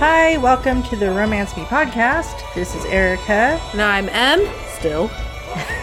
Hi, welcome to the Romance Me podcast. This is Erica, And I'm M, still.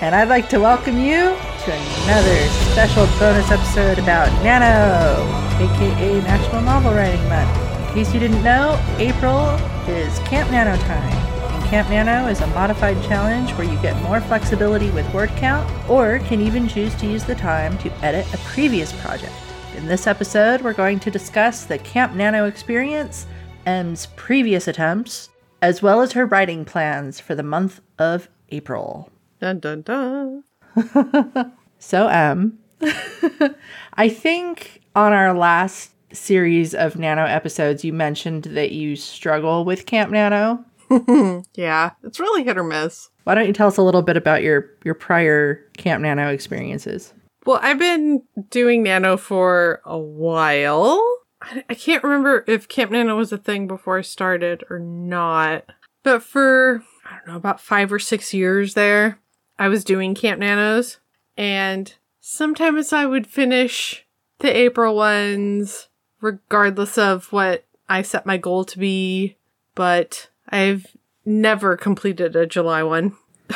and I'd like to welcome you to another special bonus episode about Nano, aka National Novel Writing Month. In case you didn't know, April is Camp Nano time. And Camp Nano is a modified challenge where you get more flexibility with word count, or can even choose to use the time to edit a previous project. In this episode, we're going to discuss the Camp Nano experience, M's previous attempts, as well as her writing plans for the month of April. Dun dun dun. So, M, I think on our last series of Nano episodes, you mentioned that you struggle with Camp Nano. Yeah, it's really hit or miss. Why don't you tell us a little bit about your your prior Camp Nano experiences? Well, I've been doing Nano for a while. I, I can't remember if Camp Nano was a thing before I started or not. But for, I don't know, about five or six years there, I was doing Camp Nanos. And sometimes I would finish the April ones, regardless of what I set my goal to be. But I've never completed a July one.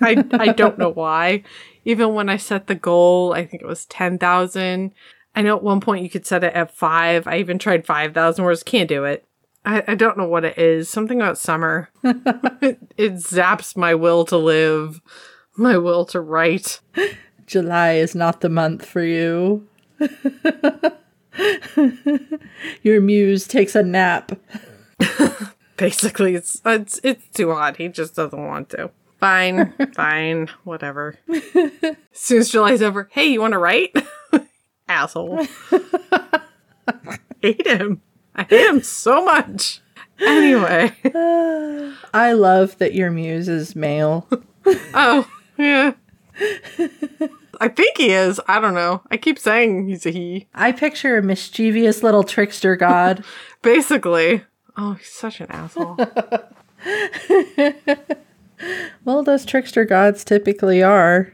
I I don't know why. Even when I set the goal, I think it was ten thousand. I know at one point you could set it at five. I even tried five thousand words. Can't do it. I, I don't know what it is. Something about summer. it, it zaps my will to live, my will to write. July is not the month for you. your muse takes a nap. Basically, it's it's it's too hot. He just doesn't want to. Fine, fine, whatever. As soon as July's over, hey, you want to write? Asshole. I hate him. I hate him so much. Anyway. I love that your muse is male. Oh, yeah. I think he is. I don't know. I keep saying he's a he. I picture a mischievous little trickster god. Basically. Oh, he's such an asshole. well, those trickster gods typically are.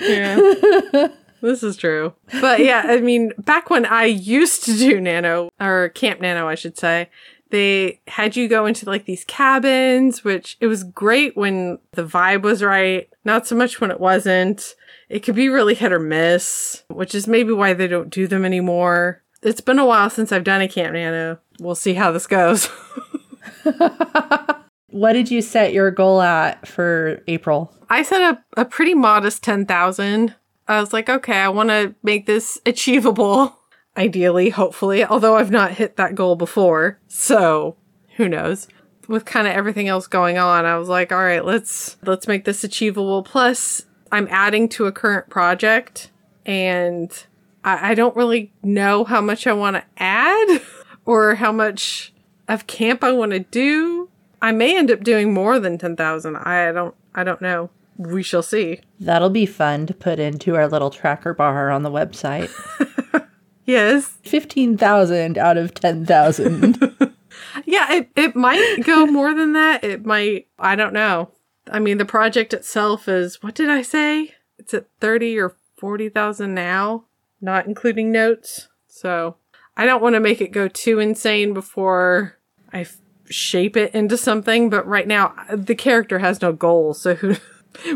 Yeah. This is true. But yeah, I mean, back when I used to do Nano, or Camp Nano, I should say, they had you go into like these cabins, which it was great when the vibe was right, not so much when it wasn't. It could be really hit or miss, which is maybe why they don't do them anymore. It's been a while since I've done a Camp Nano. We'll see how this goes. What did you set your goal at for April? I set up a pretty modest 10,000. I was like, okay, I want to make this achievable, ideally, hopefully, although I've not hit that goal before. So, who knows? With kind of everything else going on, I was like, all right, let's let's make this achievable. Plus, I'm adding to a current project and I, I don't really know how much I want to add or how much of camp I want to do. I may end up doing more than 10,000. I don't I don't know. We shall see. That'll be fun to put into our little tracker bar on the website. Yes. 15,000 out of 10,000. Yeah, it, it might go more than that. It might I don't know. I mean, the project itself is what did I say? It's at 30 or 40,000 now, not including notes. So, I don't want to make it go too insane before I f- shape it into something, but right now uh, the character has no goal, so who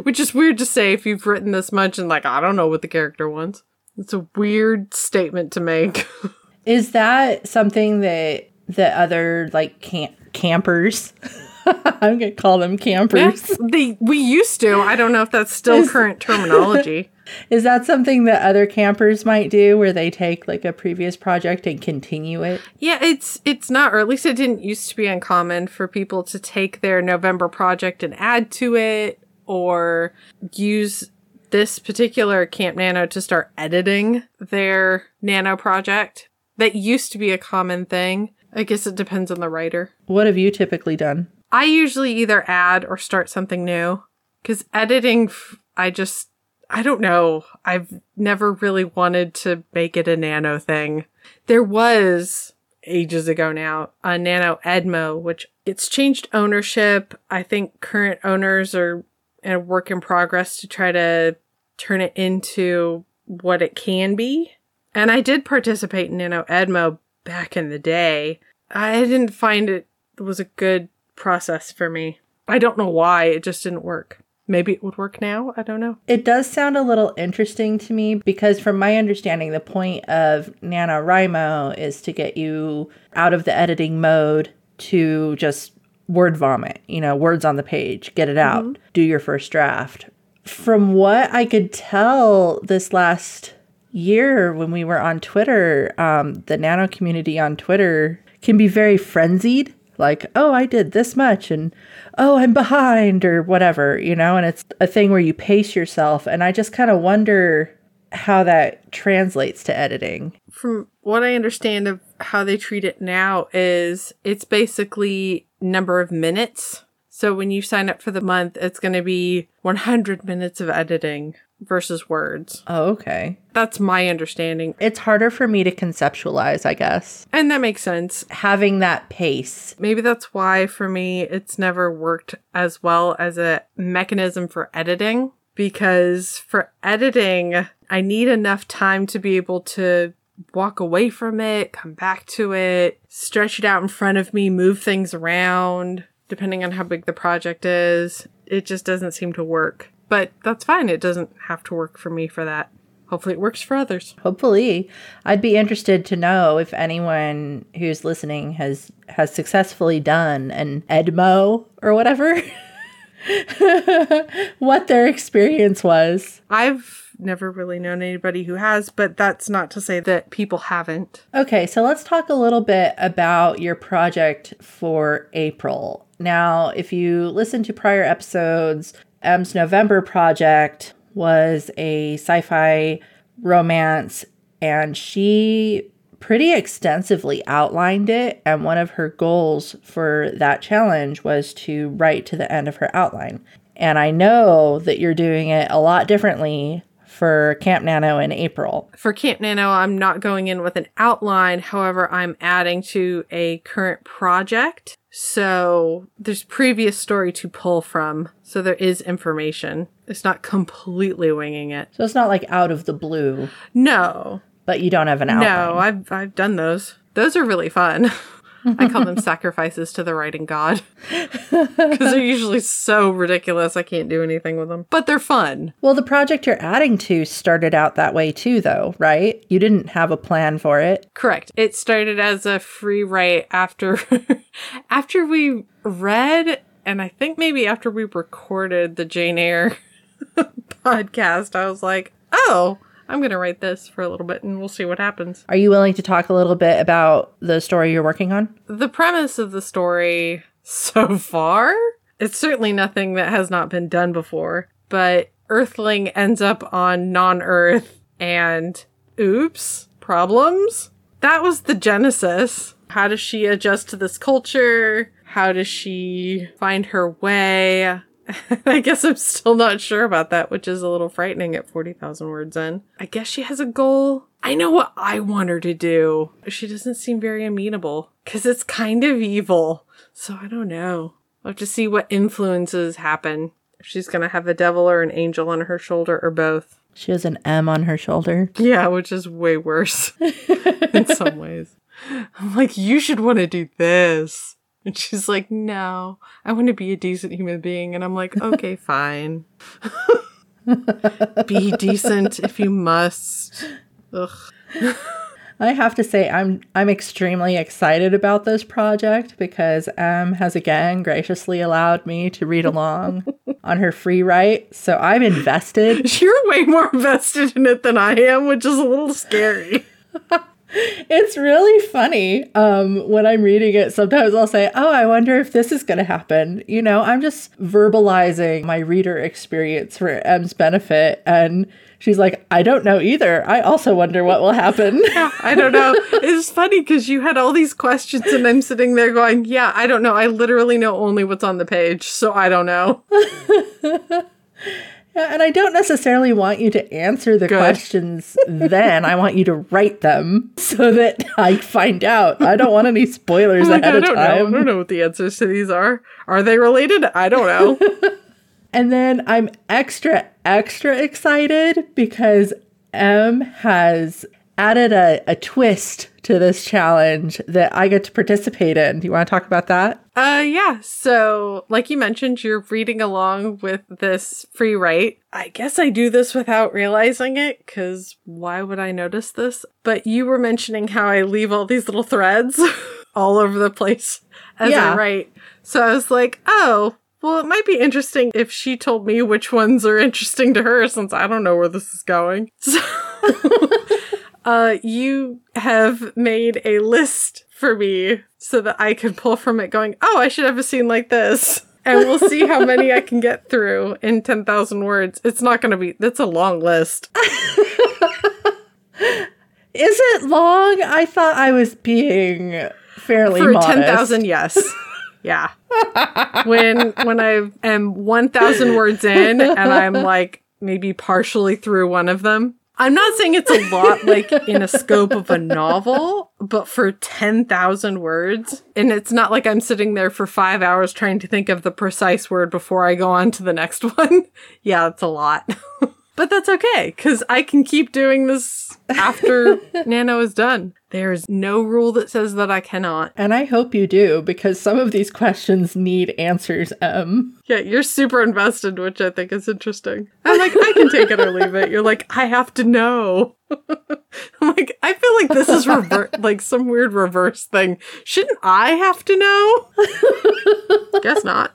which is weird to say if you've written this much and like I don't know what the character wants. It's a weird statement to make. Is that something that the other like camp campers I'm going to call them campers. they we used to. I don't know if that's still current terminology. Is that something that other campers might do where they take like a previous project and continue it? Yeah, it's it's not, or at least it didn't used to be uncommon for people to take their November project and add to it, or use this particular Camp Nano to start editing their Nano project. That used to be a common thing. I guess it depends on the writer. What have you typically done? I usually either add or start something new. Because editing, I just, I don't know. I've never really wanted to make it a nano thing. There was ages ago now a nano Edmo, which it's changed ownership. I think current owners are a work in progress to try to turn it into what it can be. And I did participate in Nano Edmo back in the day, I didn't find it was a good process for me. I don't know why, it just didn't work. Maybe it would work now. I don't know. It does sound a little interesting to me because, from my understanding, the point of NaNoWriMo is to get you out of the editing mode to just word vomit, you know, words on the page, get it out, do your first draft. From what I could tell this last year when we were on Twitter, um, the nano community on Twitter can be very frenzied. Like, oh, I did this much, and oh, I'm behind, or whatever, you know, and it's a thing where you pace yourself. And I just kind of wonder how that translates to editing. From what I understand of how they treat it now is it's basically number of minutes. So when you sign up for the month, it's going to be 100 minutes of editing versus words. Oh, okay. That's my understanding. It's harder for me to conceptualize, I guess. And that makes sense. Having that pace. Maybe that's why for me it's never worked as well as a mechanism for editing because for editing I need enough time to be able to walk away from it, come back to it, stretch it out in front of me, move things around depending on how big the project is. It just doesn't seem to work. But that's fine. It doesn't have to work for me for that. Hopefully it works for others. Hopefully, I'd be interested to know if anyone who's listening has has successfully done an Edmo or whatever. what their experience was. I've never really known anybody who has, but that's not to say that people haven't. Okay, so let's talk a little bit about your project for April. Now, if you listen to prior episodes, M's November project was a sci fi romance, and she pretty extensively outlined it. And one of her goals for that challenge was to write to the end of her outline. And I know that you're doing it a lot differently for Camp Nano in April. For Camp Nano, I'm not going in with an outline. However, I'm adding to a current project. So there's previous story to pull from. So there is information. It's not completely winging it. So it's not like out of the blue, No. But you don't have an outline. No, I've I've done those. Those are really fun. I call them sacrifices to the writing god. Because they're usually so ridiculous, I can't do anything with them. But they're fun. Well, the project you're adding to started out that way too, though, right? You didn't have a plan for it. Correct. It started as a free write after after we read and I think maybe after we recorded the Jane Eyre podcast, I was like, "Oh, I'm going to write this for a little bit and we'll see what happens." Are you willing to talk a little bit about the story you're working on? The premise of the story so far, it's certainly nothing that has not been done before, but Earthling ends up on non-Earth and oops, problems. That was the genesis. How does she adjust to this culture? How does she find her way? I guess I'm still not sure about that, which is a little frightening at 40,000 words in. I guess she has a goal. I know what I want her to do. She doesn't seem very amenable because it's kind of evil. So I don't know. I'll have to see what influences happen. If she's going to have a devil or an angel on her shoulder or both. She has an M on her shoulder. Yeah, which is way worse in some ways. I'm like, you should want to do this. And she's like, no, I want to be a decent human being. And I'm like, okay, fine. be decent if you must. Ugh. I have to say I'm I'm extremely excited about this project because M has again graciously allowed me to read along on her free write. So I'm invested. You're way more invested in it than I am, which is a little scary. It's really funny. Um, when I'm reading it, sometimes I'll say, Oh, I wonder if this is going to happen. You know, I'm just verbalizing my reader experience for M's benefit. And she's like, I don't know either. I also wonder what will happen. I don't know. It's funny because you had all these questions, and I'm sitting there going, Yeah, I don't know. I literally know only what's on the page, so I don't know. Yeah, and I don't necessarily want you to answer the Good. questions then. I want you to write them so that I find out. I don't want any spoilers I'm like, ahead I of don't know. I don't know what the answers to these are. Are they related? I don't know. And then I'm extra, extra excited because M has added a, a twist to this challenge that I get to participate in. Do you want to talk about that? Uh, yeah. So, like you mentioned, you're reading along with this free write. I guess I do this without realizing it, because why would I notice this? But you were mentioning how I leave all these little threads all over the place as Yeah. I write. So I was like, oh, well, it might be interesting if she told me which ones are interesting to her, since I don't know where this is going. So, uh, you have made a list for me so that I can pull from it going, oh, I should have a scene like this. And we'll see how many I can get through in 10,000 words. It's not going to be, that's a long list. Is it long? I thought I was being fairly For modest. 10,000, yes. Yeah. when when I am 1,000 words in and I'm like maybe partially through one of them. I'm not saying it's a lot like in a scope of a novel, but for 10,000 words, and it's not like I'm sitting there for 5 hours trying to think of the precise word before I go on to the next one. yeah, it's a lot. but that's okay cuz I can keep doing this after Nano is done. There's no rule that says that I cannot. And I hope you do because some of these questions need answers. Um, Yeah, you're super invested, which I think is interesting. I'm like, I can take it or leave it. You're like, I have to know. I'm like, I feel like this is rever- like some weird reverse thing. Shouldn't I have to know? Guess not.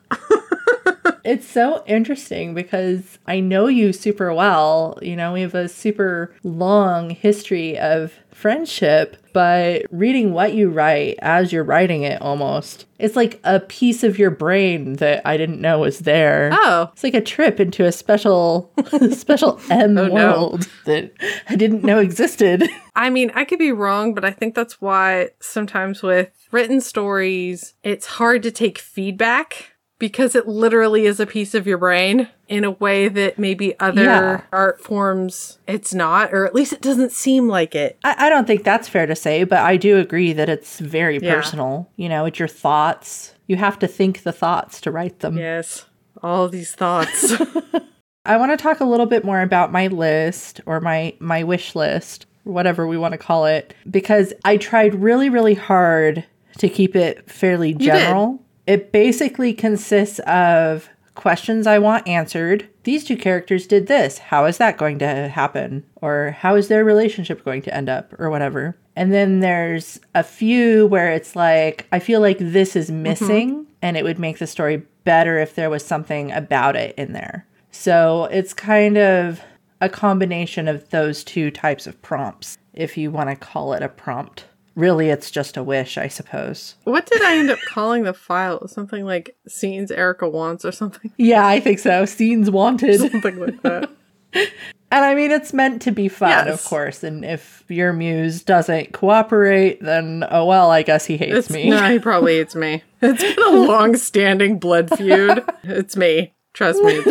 It's so interesting because I know you super well. You know, we have a super long history of friendship, but reading what you write as you're writing it almost, it's like a piece of your brain that I didn't know was there. Oh, It's like a trip into a special, special M Oh, no. world that I didn't know existed. I mean, I could be wrong, but I think that's why sometimes with written stories, it's hard to take feedback because it literally is a piece of your brain in a way that maybe other Yeah. art forms it's not, or at least it doesn't seem like it. I, I don't think that's fair to say, but I do agree that it's very Yeah. personal. You know, it's your thoughts. You have to think the thoughts to write them. Yes, all these thoughts. I want to talk a little bit more about my list or my my wish list, whatever we want to call it, because I tried really really hard to keep it fairly general. It basically consists of questions I want answered. These two characters did this. How is that going to happen? Or how is their relationship going to end up or whatever. And then there's a few where it's like I feel like this is mm-hmm. missing and it would make the story better if there was something about it in there. So it's kind of a combination of those two types of prompts, if you want to call it a prompt. Really, it's just a wish, I suppose. what did I end up calling the file? Something like scenes Erica wants or something, Yeah, I think so. Scenes wanted. something like that. and I mean, it's meant to be fun, Yes. of course. And if your muse doesn't cooperate, then oh well, I guess he hates It's, me. No, he probably hates me. It's been a long-standing blood feud. It's me. Trust me, it's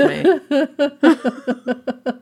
me.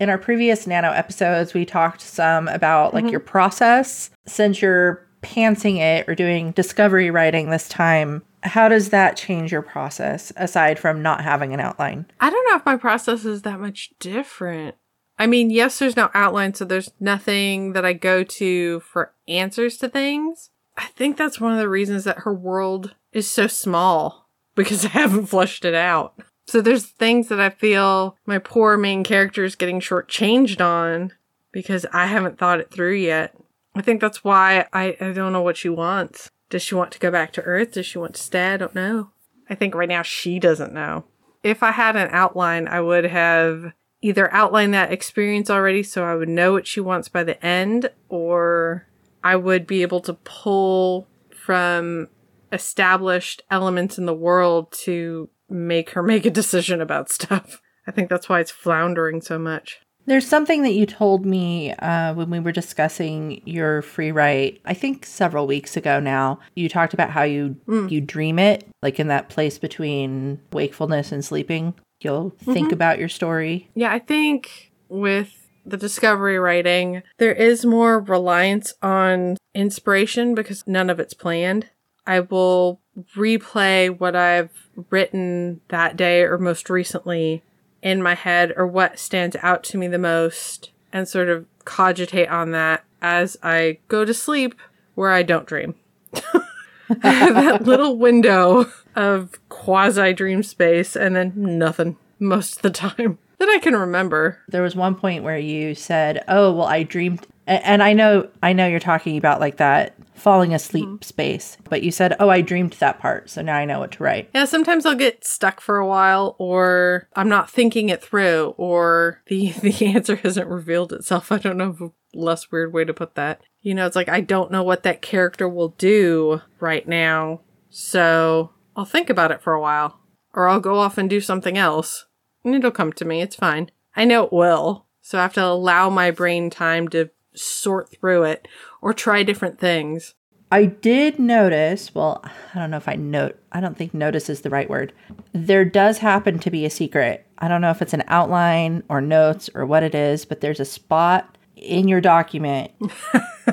In our previous nano episodes, we talked some about like mm-hmm. your process. Since you're pantsing it or doing discovery writing this time, how does that change your process aside from not having an outline? I don't know if my process is that much different. I mean, yes, there's no outline, so there's nothing that I go to for answers to things. I think that's one of the reasons that her world is so small because I haven't flushed it out. So there's things that I feel my poor main character is getting shortchanged on because I haven't thought it through yet. I think that's why I, I don't know what she wants. Does she want to go back to Earth? Does she want to stay? I don't know. I think right now she doesn't know. If I had an outline, I would have either outlined that experience already so I would know what she wants by the end, or I would be able to pull from established elements in the world to make her make a decision about stuff. I think that's why it's floundering so much. There's something that you told me uh, when we were discussing your free write. I think several weeks ago now. You talked about how you you dream it, like in that place between wakefulness and sleeping. You'll think about your story. Yeah, I think with the discovery writing, there is more reliance on inspiration because none of it's planned. I will replay what I've written that day or most recently in my head or what stands out to me the most and sort of cogitate on that as I go to sleep where I don't dream. that little window of quasi dream space and then nothing most of the time that I can remember. There was one point where you said, "Oh, well, I dreamed," and I know, I know you're talking about like that falling asleep mm-hmm. space, but you said, "Oh, I dreamed that part," so now I know what to write. Yeah, sometimes I'll get stuck for a while or I'm not thinking it through or the the answer hasn't revealed itself. I don't know of a less weird way to put that. You know, it's like I don't know what that character will do right now. So, I'll think about it for a while or I'll go off and do something else. And it'll come to me. It's fine. I know it will. So I have to allow my brain time to sort through it or try different things. I did notice, well, I don't know if I note, I don't think notice is the right word. There does happen to be a secret. I don't know if it's an outline or notes or what it is, but there's a spot in your document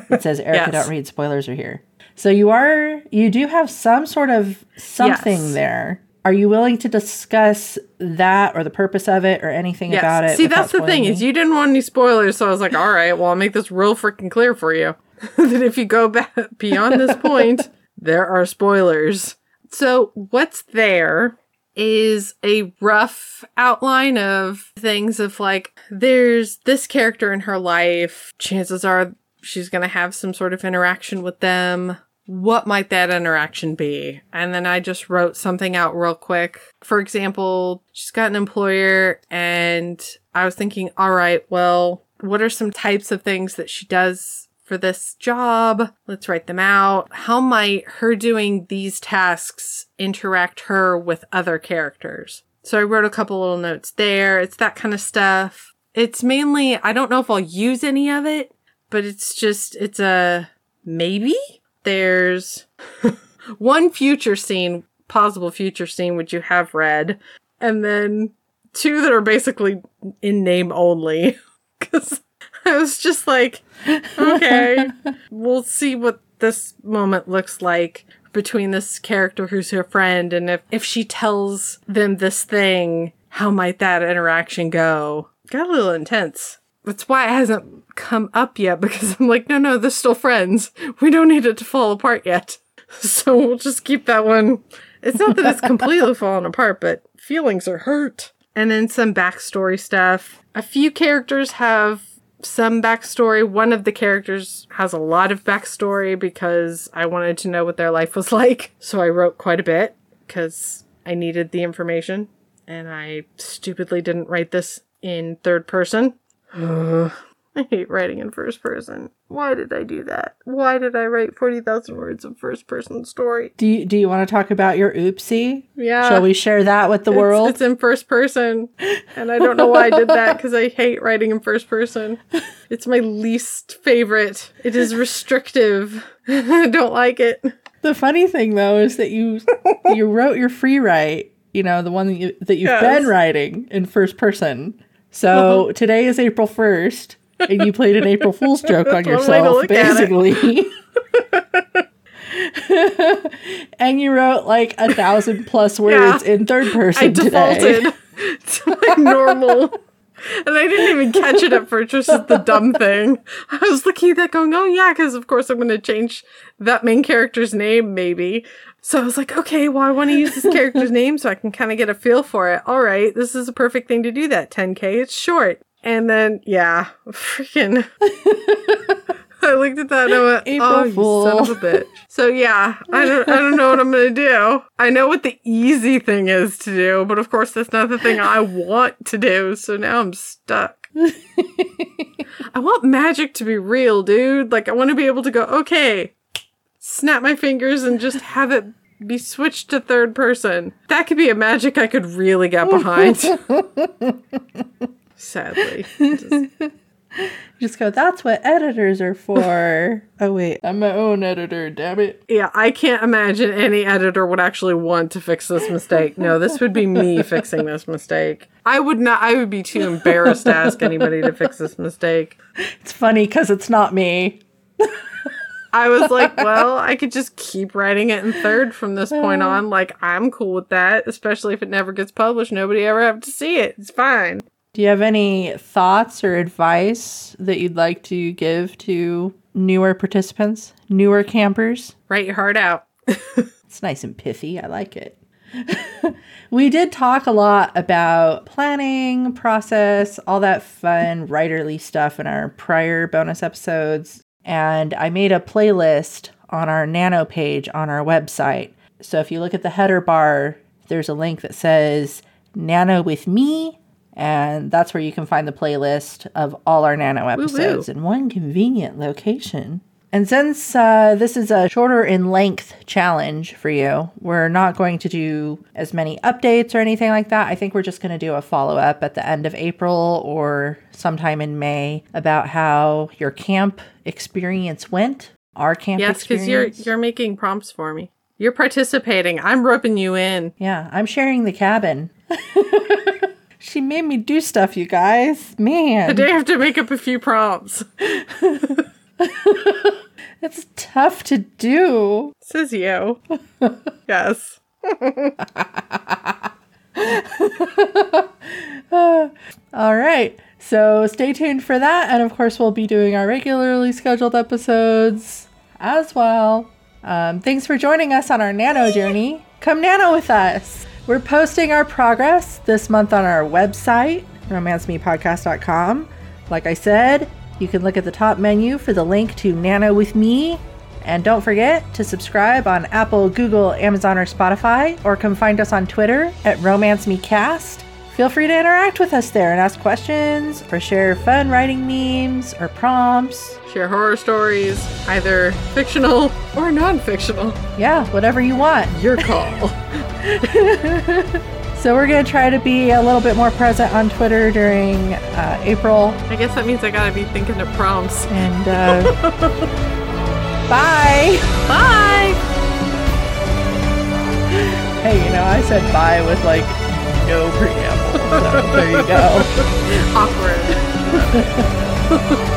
that says Erica Yes. don't read spoilers are here. So you are you do have some sort of something Yes. there. Are you willing to discuss that or the purpose of it or anything about it? See, that's the thing is you didn't want any spoilers, so I was like, all right, well, I'll make this real freaking clear for you. that if you go back beyond this point, there are spoilers. So what's there is a rough outline of things of like, there's this character in her life. Chances are she's going to have some sort of interaction with them. What might that interaction be? And then I just wrote something out real quick. For example, she's got an employer, and I was thinking, all right, well, what are some types of things that she does for this job? Let's write them out. How might her doing these tasks interact her with other characters? So I wrote a couple little notes there. It's that kind of stuff. It's mainly, I don't know if I'll use any of it, but it's just, it's a maybe. There's one future scene, possible future scene, which you have read, and then two that are basically in name only. Because I was just like, okay, we'll see what this moment looks like between this character who's her friend, and if, if she tells them this thing, how might that interaction go? Got a little intense. That's why it hasn't come up yet because I'm like, no, no, they're still friends. We don't need it to fall apart yet. So we'll just keep that one. It's not that it's completely fallen apart, but feelings are hurt. And then some backstory stuff. A few characters have some backstory. One of the characters has a lot of backstory because I wanted to know what their life was like. So I wrote quite a bit because I needed the information. And I stupidly didn't write this in third person. Uh, I hate writing in first person. Why did I do that? Why did I write 40,000 words of first person story? Do you, do you want to talk about your oopsie? Yeah. Shall we share that with the It's- world? It's, in first person. And I don't know why I did that because I hate writing in first person. It's my least favorite. It is restrictive. I don't like it. The funny thing though is that you you wrote your free write, you know, the one that, you, that you've Yes. been writing in first person. So uh-huh. today is April 1st and you played an April Fool's joke on yourself look at it. basically. and you wrote like a thousand plus words in third person I today. defaulted to my normal. And I didn't even catch it at first, which is the dumb thing. I was looking at that going, oh yeah, because of course I'm going to change that main character's name, maybe. So I was like, okay, well, I want to use this character's name so I can kind of get a feel for it. All right, this is a perfect thing to do that. 10K, it's short. And then, yeah, freaking. I looked at that and I went, April oh, you son of a bitch. So yeah, I don't, I don't know what I'm gonna do. I know what the easy thing is to do, but of course that's not the thing I want to do. So now I'm stuck. I want magic to be real, dude. Like I want to be able to go, okay, snap my fingers and just have it be switched to third person. That could be a magic I could really get behind. Sadly. Just- Just go, that's what editors are for. oh wait, I'm my own editor, damn it. Yeah, I can't imagine any editor would actually want to fix this mistake. No, this would be me fixing this mistake. I would not, I would be too embarrassed to ask anybody to fix this mistake. It's funny because it's not me. I was like, well, I could just keep writing it in third from this point uh. on. Like, I'm cool with that, especially if it never gets published. Nobody ever have to see it. It's fine. Do you have any thoughts or advice that you'd like to give to newer participants, newer campers? Write your heart out. It's nice and pithy. I like it. we did talk a lot about planning, process, all that fun writerly stuff in our prior bonus episodes. And I made a playlist on our Nano page on our website. So if you look at the header bar, there's a link that says Nano with me. And that's where you can find the playlist of all our Nano episodes in one convenient location. And since uh, this is a shorter in length challenge for you, we're not going to do as many updates or anything like that. I think we're just going to do a follow up at the end of April or sometime in May about how your camp experience went. Our camp yes, because you're you're making prompts for me. You're participating. I'm roping you in. Yeah, I'm sharing the cabin. she made me do stuff, you guys. Man. Today I have to make up a few prompts. it's tough to do. Says you. yes. All right. So stay tuned for that. And of course, we'll be doing our regularly scheduled episodes as well. Um, thanks for joining us on our nano journey. Come nano with us. We're posting our progress this month on our website, romancemepodcast.com. Like I said, you can look at the top menu for the link to Nano with Me. And don't forget to subscribe on Apple, Google, Amazon, or Spotify, or come find us on Twitter at Romance Me Cast. Feel free to interact with us there and ask questions or share fun writing memes or prompts. Share horror stories, either fictional or non fictional. Yeah, whatever you want. Your call. So we're going to try to be a little bit more present on Twitter during uh, April. I guess that means I gotta be thinking of prompts. And uh, bye. Bye! Hey, you know, I said bye with like no preamble. So there you go. Awkward.